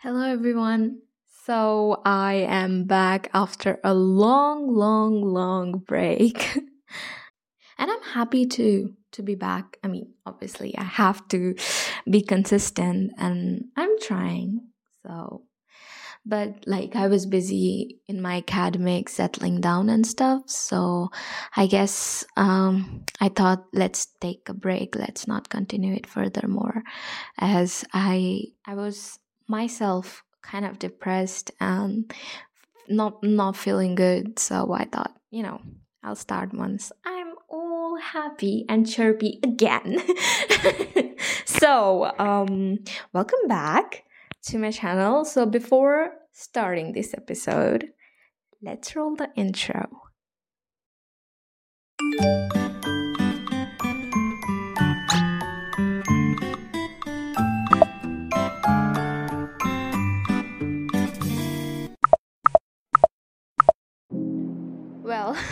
Hello, everyone. So, I am back after a long, long, long break. and I'm happy to to be back. I mean, obviously, I have to be consistent and I'm trying. So, but like I was busy in my academic settling down and stuff. So, I guess um I thought let's take a break. Let's not continue it furthermore as I I was myself kind of depressed and not not feeling good. So i thought you know i'll start once i'm all happy and chirpy again. So um welcome back to my channel. So before starting this episode let's roll the intro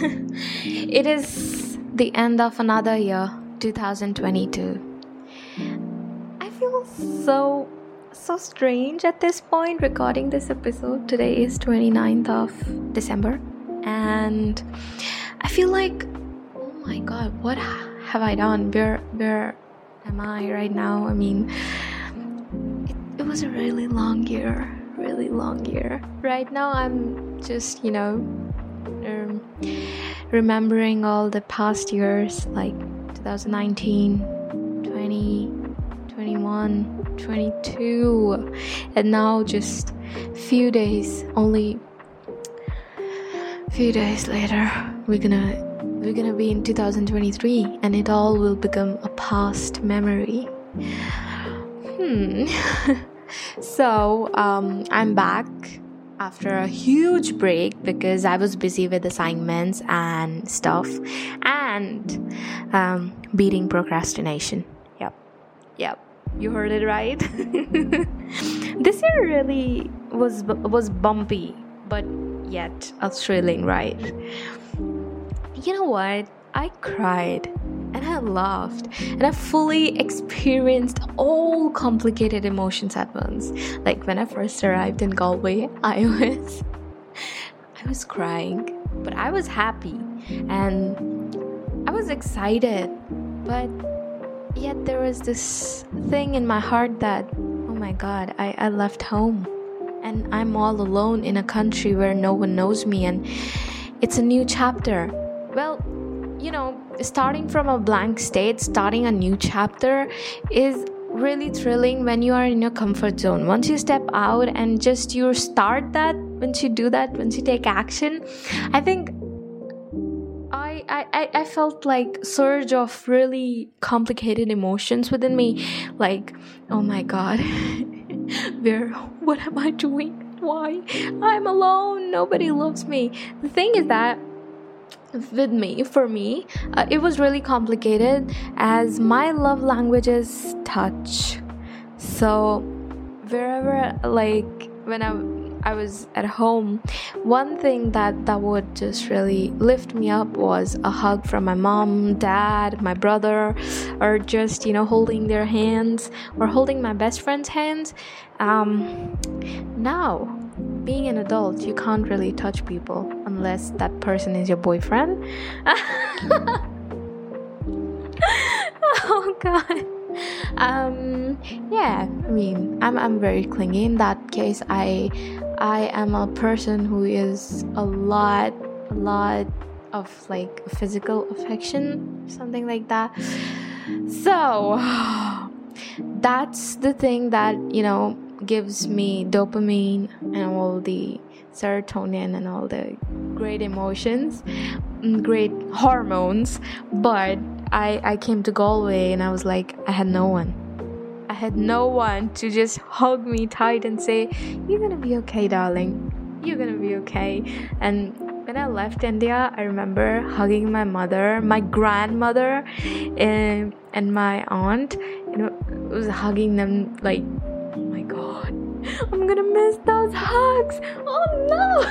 it is the end of another year, 2022. I feel so so strange at this point recording this episode. Today is 29th of December and I feel like oh my god, what have I done? Where where am I right now? I mean, it, it was a really long year, really long year. Right now I'm just, you know, um, remembering all the past years like 2019 20 21 22 and now just few days only few days later we're gonna we're gonna be in 2023 and it all will become a past memory. Hmm. So um, i'm back after a huge break because I was busy with assignments and stuff and um, beating procrastination. Yep, yep, you heard it right. this year really was was bumpy, but yet a thrilling ride. You know what? I cried and I laughed and I fully experienced all complicated emotions at once. Like when I first arrived in Galway, I was I was crying, but I was happy and I was excited, but yet there was this thing in my heart that oh my god, I, I left home and I'm all alone in a country where no one knows me and it's a new chapter. Well, you know, starting from a blank state, starting a new chapter is really thrilling when you are in your comfort zone. Once you step out and just you start that, once you do that, once you take action, I think I, I, I felt like surge of really complicated emotions within me. Like oh my god where what am i doing? Why? I'm alone. Nobody loves me. The thing is that with me for me uh, it was really complicated as my love language is touch so wherever like when i I was at home, one thing that that would just really lift me up was a hug from my mom, dad, my brother, or just you know holding their hands or holding my best friend's hands. Um, now being an adult, you can't really touch people unless that person is your boyfriend. oh god. Um yeah, I mean, I'm I'm very clingy in that case. I I am a person who is a lot a lot of like physical affection, something like that. So that's the thing that, you know, gives me dopamine and all the serotonin and all the great emotions, mm, great hormones. But I, I came to Galway and I was like, I had no one. I had no one to just hug me tight and say, You're gonna be okay, darling. You're gonna be okay. And when I left India, I remember hugging my mother, my grandmother, and, and my aunt. You know, was hugging them like I'm gonna miss those hugs. Oh no!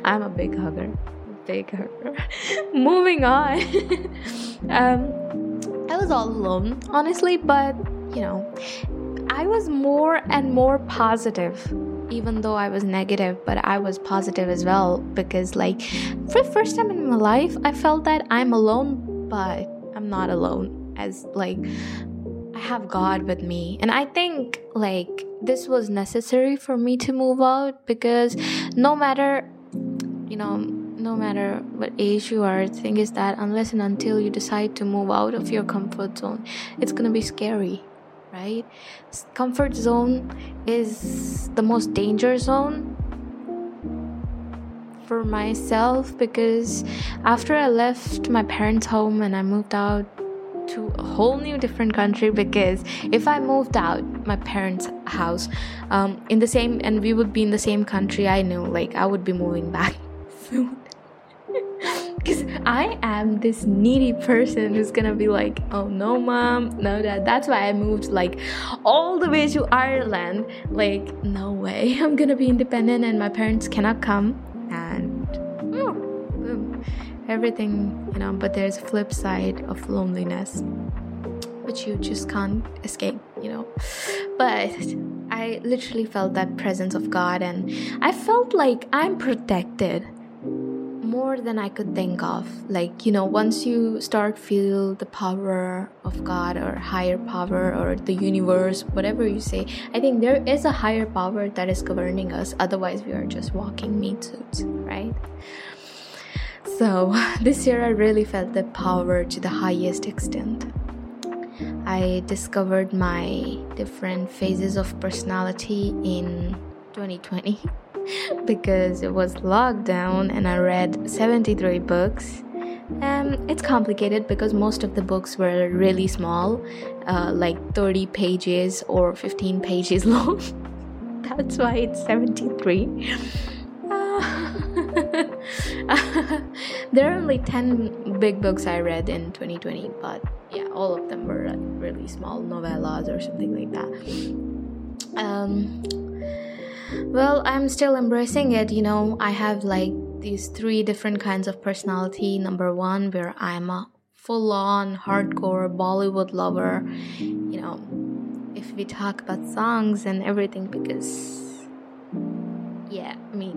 I'm a big hugger. Big hugger. Moving on. um, I was all alone, honestly, but you know, I was more and more positive even though I was negative, but I was positive as well because, like, for the first time in my life, I felt that I'm alone, but I'm not alone. As like, I have God with me, and I think like this was necessary for me to move out because no matter, you know, no matter what age you are, the thing is that unless and until you decide to move out of your comfort zone, it's gonna be scary right? Comfort zone is the most danger zone for myself because after I left my parents' home and I moved out to a whole new different country because if I moved out my parents' house um, in the same and we would be in the same country, I knew like I would be moving back soon because I am this needy person who's gonna be like, oh no, mom, no, dad. That's why I moved like all the way to Ireland. Like, no way, I'm gonna be independent and my parents cannot come. Everything, you know. But there's a flip side of loneliness, which you just can't escape, you know. But I literally felt that presence of God, and I felt like I'm protected more than I could think of. Like, you know, once you start feel the power of God or higher power or the universe, whatever you say, I think there is a higher power that is governing us. Otherwise, we are just walking meat suits, right? So, this year I really felt the power to the highest extent. I discovered my different phases of personality in 2020. because it was lockdown and I read 73 books. Um, it's complicated because most of the books were really small, uh, like 30 pages or 15 pages long. That's why it's 73. Uh, there are only 10 big books I read in 2020, but yeah, all of them were like really small novellas or something like that. Um, well, I'm still embracing it. You know, I have like these three different kinds of personality. Number one, where I'm a full on hardcore Bollywood lover. You know, if we talk about songs and everything, because yeah, me.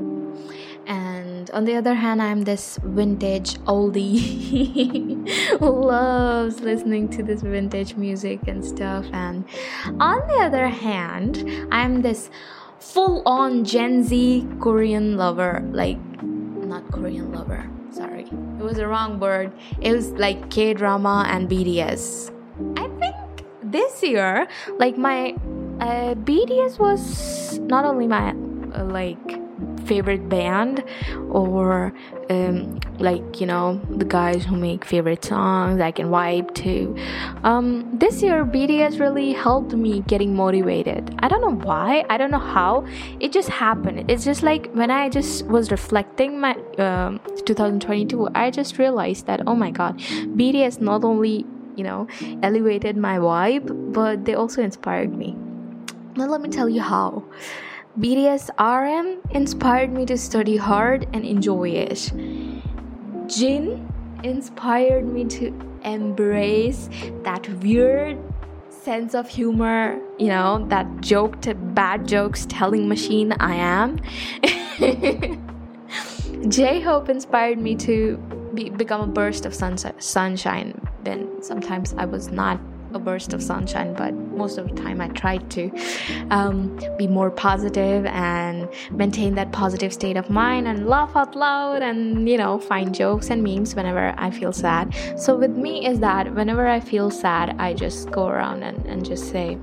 On the other hand, I'm this vintage oldie who loves listening to this vintage music and stuff. And on the other hand, I'm this full on Gen Z Korean lover. Like, not Korean lover, sorry. It was the wrong word. It was like K drama and BTS I think this year, like, my uh, BTS was not only my, uh, like, favorite band or um, like you know the guys who make favorite songs I can vibe to. Um, this year BTS really helped me getting motivated. I don't know why. I don't know how. It just happened. It's just like when I just was reflecting my um, 2022, I just realized that oh my god, BTS not only you know elevated my vibe, but they also inspired me. Now let me tell you how. BTS RM inspired me to study hard and enjoy it. Jin inspired me to embrace that weird sense of humor, you know, that joke to bad jokes telling machine I am. J Hope inspired me to be, become a burst of sunshine when sometimes I was not a burst of sunshine, but most of the time I try to um, be more positive and maintain that positive state of mind and laugh out loud and you know find jokes and memes whenever I feel sad. So with me is that whenever I feel sad, I just go around and, and just say,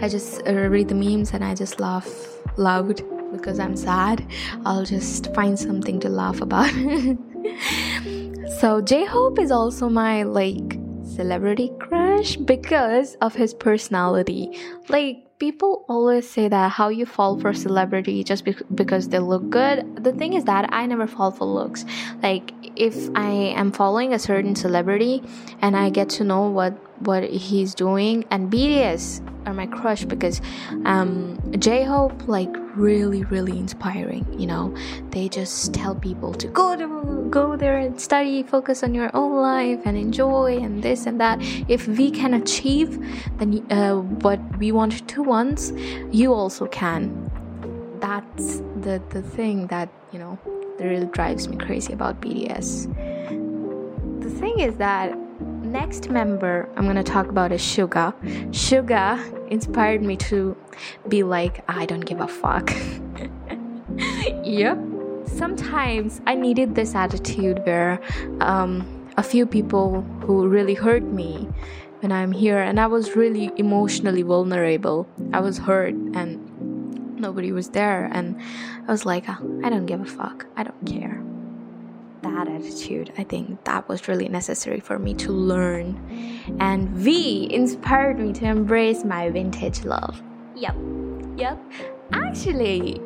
I just uh, read the memes and I just laugh loud because I'm sad. I'll just find something to laugh about. so J Hope is also my like celebrity crush because of his personality. like people always say that how you fall for celebrity just be- because they look good the thing is that i never fall for looks like if i am following a certain celebrity and i get to know what what he's doing and bts are my crush because um, j-hope like really really inspiring you know? They just tell people to go to go there and study focus on your own life and enjoy and this and that. If we can achieve then uh, what we want to once you also can. That's the the thing that you know really drives me crazy about bts the thing is that next member I'm gonna talk about is Suga. Suga inspired me to be like, I don't give a fuck. yep. Sometimes I needed this attitude where um, a few people who really hurt me when I'm here, and I was really emotionally vulnerable. I was hurt, and nobody was there, and I was like, oh, I don't give a fuck. I don't care that attitude. I think that was really necessary for me to learn. And V inspired me to embrace my vintage love. Yep, yep. Actually,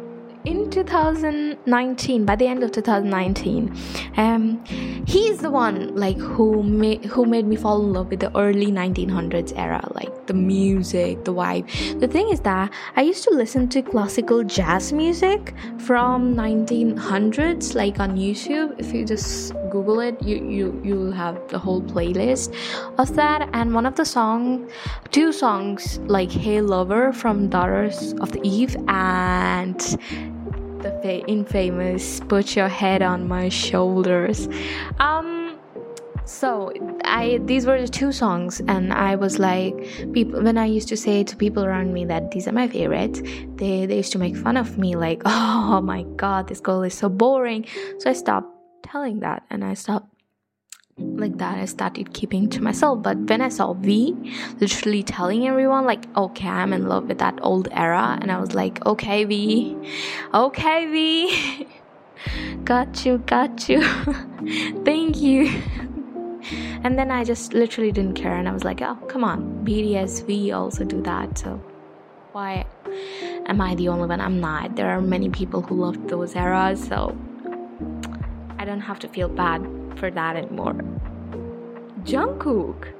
in 2019 by the end of 2019 um, he's the one like who made who made me fall in love with the early 1900s era like the music the vibe. The thing is that i used to listen to classical jazz music from 1900s like on youtube. If you just google it you you you'll have the whole playlist of that. And one of the song two songs like hey lover from daughters of the eve and the fa- infamous "Put Your Head on My Shoulders." Um, so I these were the two songs, and I was like, people when I used to say to people around me that these are my favorites, they they used to make fun of me, like, "Oh my God, this girl is so boring." So I stopped telling that, and I stopped like that i started keeping to myself. But when i saw v literally telling everyone like okay i'm in love with that old era and i was like okay v okay v. Got you got you. Thank you. And then i just literally didn't care and i was like oh come on bts v also do that so why am i the only one? I'm not. There are many people who love those eras so i don't have to feel bad for that anymore. Jungkook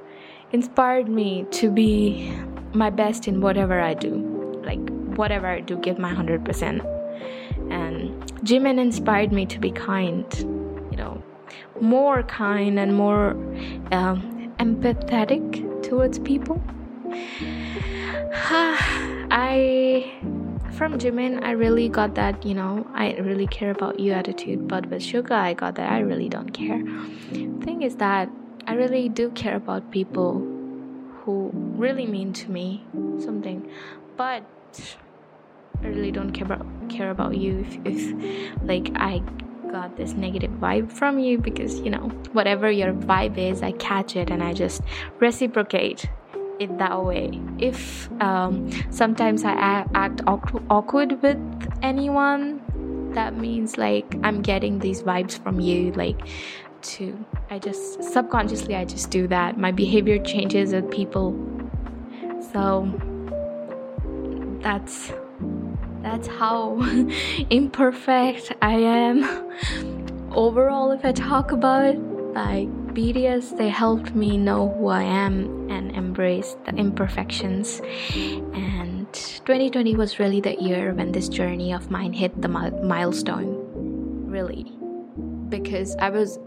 inspired me to be my best in whatever I do. Like, whatever I do, give my 100%. And Jimin inspired me to be kind, you know, more kind and more um, empathetic towards people. I from Jimin, I really got that, you know, I really care about you attitude. But with Suga, I got that I really don't care. Thing is that I really do care about people who really mean to me something, but I really don't care about care about you if, if like I got this negative vibe from you because you know whatever your vibe is, I catch it and I just reciprocate it that way. If um, sometimes I act awkward with anyone, that means like I'm getting these vibes from you, like to I just subconsciously I just do that. My behavior changes with people, so that's that's how imperfect I am. Overall, if I talk about it, like BTS, they helped me know who I am and embrace the imperfections. And 2020 was really the year when this journey of mine hit the milestone. Really. Because I was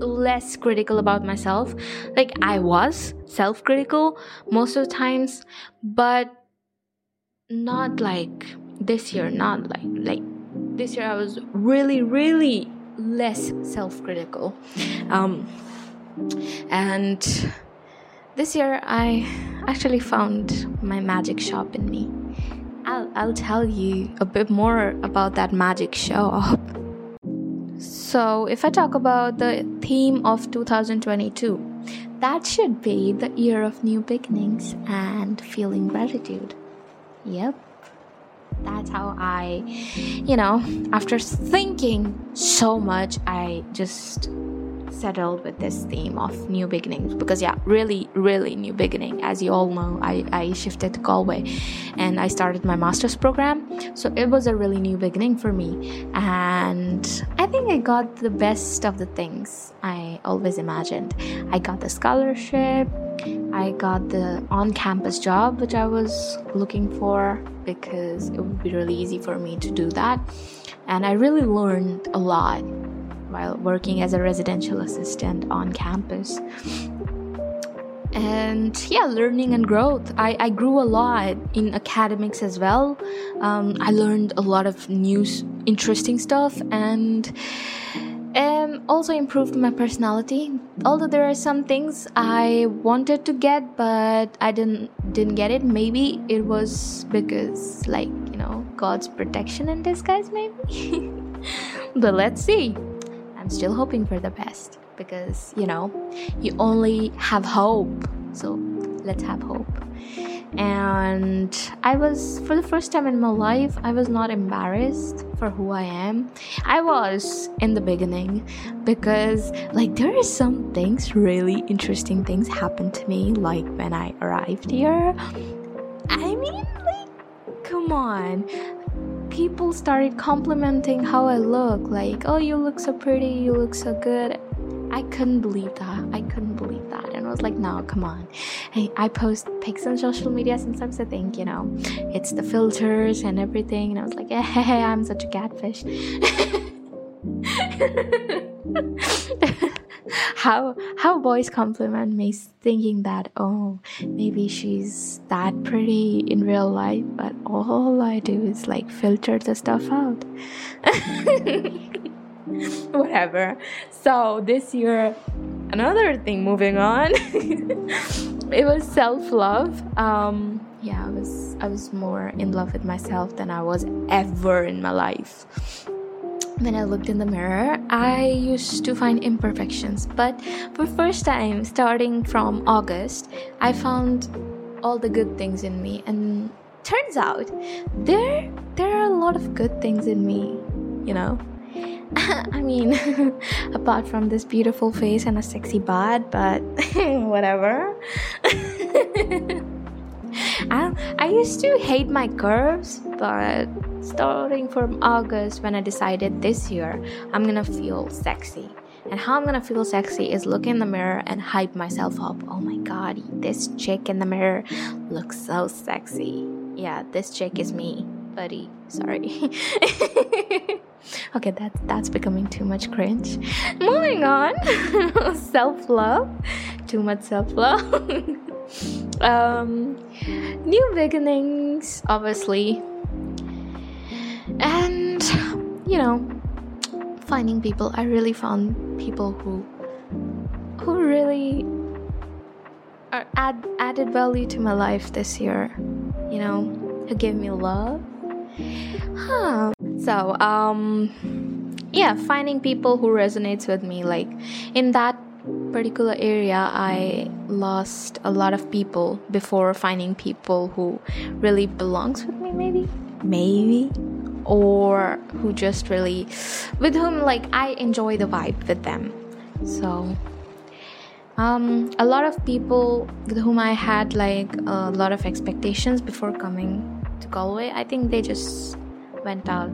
less critical about myself. Like, I was self critical most of the times, but not like this year, not like, like, this year I was really, really less self critical. Um, and this year I actually found my magic shop in me. I'll, I'll tell you a bit more about that magic shop. So, if I talk about the theme of 2022, that should be the year of new beginnings and feeling gratitude. Yep that's how I, you know, after thinking so much, I just settled with this theme of new beginnings. Because yeah really really new beginning. As you all know i, I shifted to galway and i started my master's program. So it was a really new beginning for me. And i think i got the best of the things i always imagined. I got the scholarship. I got the on-campus job which i was looking for because it would be really easy for me to do that. And i really learned a lot while working as a residential assistant on campus. And yeah, learning and growth. I, I grew a lot in academics as well. Um, I learned a lot of new, interesting stuff and um, also improved my personality. Although there are some things I wanted to get, but I didn't didn't get it. Maybe it was because, like you know, God's protection in disguise. Maybe, but let's see. I'm still hoping for the best because, you know, you only have hope. So let's have hope. And I was, for the first time in my life, I was not embarrassed for who I am. I was in the beginning because, like, there are some things, really interesting things happened to me, like when I arrived here. I mean, like, come on people started complimenting how I look, like, oh, you look so pretty, you look so good. I couldn't believe that. I couldn't believe that. And I was like, no, come on. Hey, I post pics on social media sometimes I think, you know, it's the filters and everything. And I was like, hey, eh, I'm such a catfish. how how boys compliment me thinking that oh maybe she's that pretty in real life but all i do is like filter the stuff out. Whatever. So this year another thing moving on. It was self-love. Um yeah i was i was more in love with myself than i was ever in my life when I looked in the mirror, I used to find imperfections, but for first time starting from August, I found all the good things in me and turns out there there are a lot of good things in me, you know. I mean, apart from this beautiful face and a sexy bod, but whatever. I, I used to hate my curves, but starting from August, when I decided this year I'm gonna feel sexy. And how I'm gonna feel sexy is look in the mirror and hype myself up. Oh my god, this chick in the mirror looks so sexy. Yeah, this chick is me, buddy. Sorry. okay, that's that's becoming too much cringe. Moving on, self love. Too much self love. um, new beginnings, obviously you know finding people. I really found people who who really are add, added value to my life this year you know who gave me love. Huh. so um yeah finding people who resonates with me. Like in that particular area i lost a lot of people before finding people who really belongs with me maybe. Maybe or who just really with whom like I enjoy the vibe with them. So um, a lot of people with whom I had like a lot of expectations before coming to Galway, I think they just went out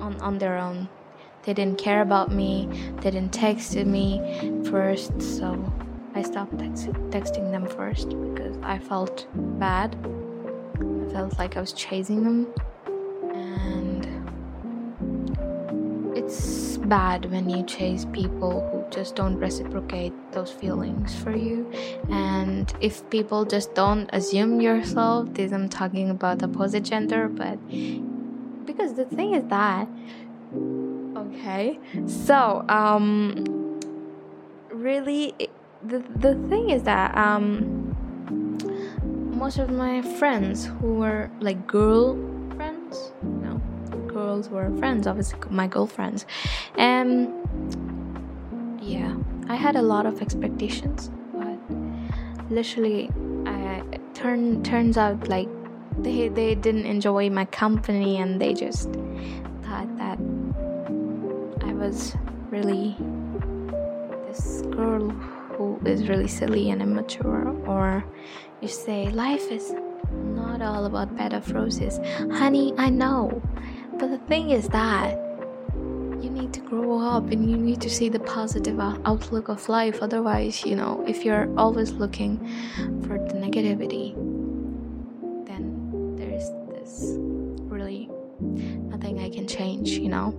on on their own. They didn't care about me. They didn't text me first, so I stopped text- texting them first because I felt bad. I felt like I was chasing them it's bad when you chase people who just don't reciprocate those feelings for you and if people just don't assume yourself this i'm talking about opposite gender but because the thing is that okay so um really the the thing is that um most of my friends who were like girl friends. Girls were friends, obviously my girlfriends. And yeah, I had a lot of expectations, but literally, I turn turns out like they they didn't enjoy my company and they just thought that I was really this girl who is really silly and immature, or you say life is not all about bed of roses. Honey, I know. But the thing is that you need to grow up and you need to see the positive outlook of life. Otherwise, you know, if you're always looking for the negativity, then there's this really nothing I can change, you know.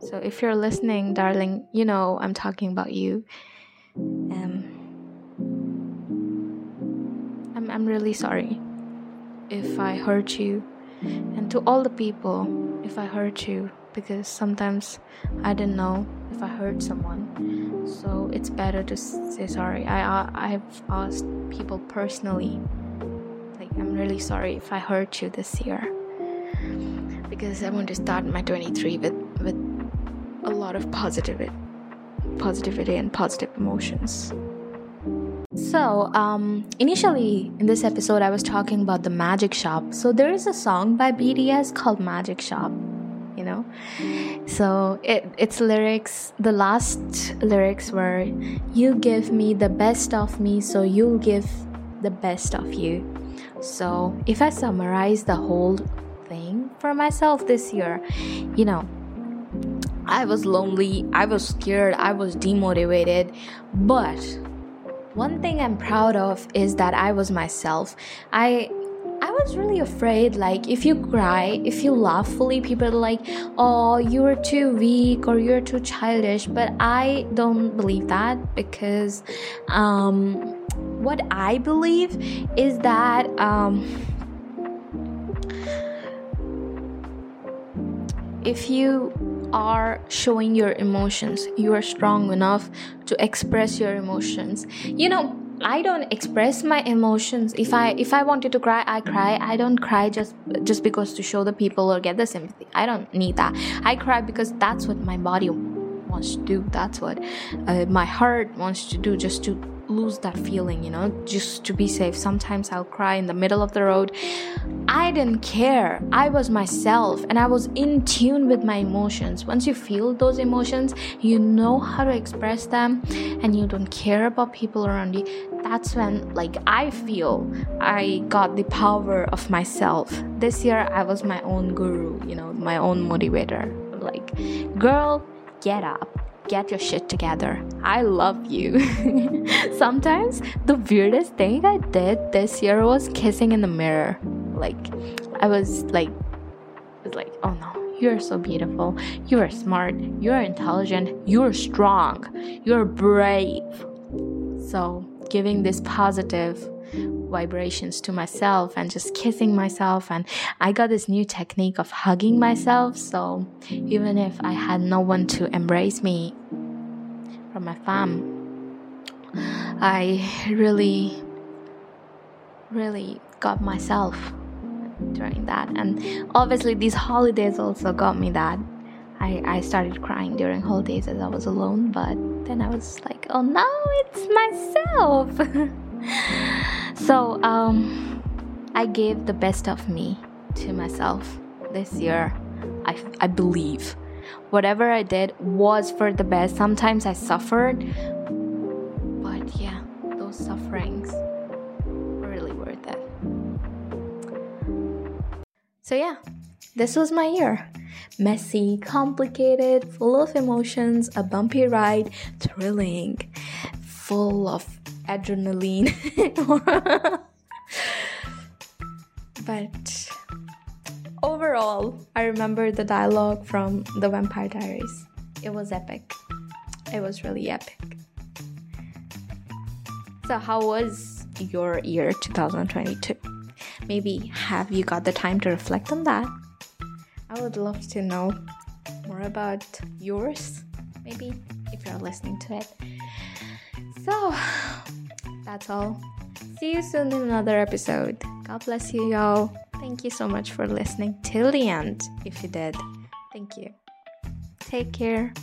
So if you're listening, darling, you know I'm talking about you. Um, I'm, I'm really sorry if I hurt you, and to all the people, if I hurt you, because sometimes I didn't know if I hurt someone. So it's better to say sorry. I, I I've asked people personally, like I'm really sorry if I hurt you this year, because I want to start my 23 with with a lot of positivity, positivity and positive emotions. So, um, initially in this episode, I was talking about the Magic Shop. So, there is a song by BTS called Magic Shop, you know? So, it, its lyrics, the last lyrics were, You give me the best of me, so you'll give the best of you. So, if I summarize the whole thing for myself this year, you know, I was lonely, I was scared, I was demotivated, but one thing I'm proud of is that I was myself. I I was really afraid like if you cry, if you laugh fully, people are like, "Oh, you're too weak or you're too childish." But I don't believe that because um what I believe is that um if you are showing your emotions. You are strong enough to express your emotions. You know, I don't express my emotions. If I if I wanted to cry, I cry. I don't cry just just because to show the people or get the sympathy. I don't need that. I cry because that's what my body wants to do. That's what uh, my heart wants to do. Just to lose that feeling, you know, just to be safe. Sometimes I'll cry in the middle of the road. I didn't care. I was myself and I was in tune with my emotions. Once you feel those emotions, you know how to express them and you don't care about people around you. That's when, like, I feel I got the power of myself. This year, I was my own guru, you know, my own motivator. Like, girl, get up get your shit together. I love you. Sometimes the weirdest thing I did this year was kissing in the mirror. Like I was like was like, "Oh no, you're so beautiful. You are smart. You're intelligent. You're strong. You're brave." So, giving this positive vibrations to myself and just kissing myself. And I got this new technique of hugging myself. So even if I had no one to embrace me from my fam I really really got myself during that. And obviously these holidays also got me that. I, I started crying during holidays as I was alone, but then I was like, oh no, it's myself. So, um, I gave the best of me to myself this year. I, I believe whatever I did was for the best. Sometimes I suffered, but yeah, those sufferings really worth it. So, yeah, this was my year. Messy, complicated, full of emotions, a bumpy ride, thrilling, full of adrenaline. but overall, I remember the dialogue from The Vampire Diaries. It was epic. It was really epic. So, how was your year 2022? Maybe have you got the time to reflect on that? I would love to know more about yours, maybe if you're listening to it. So, that's all. See you soon in another episode. God bless you, y'all. Thank you so much for listening till the end, if you did. Thank you. Take care.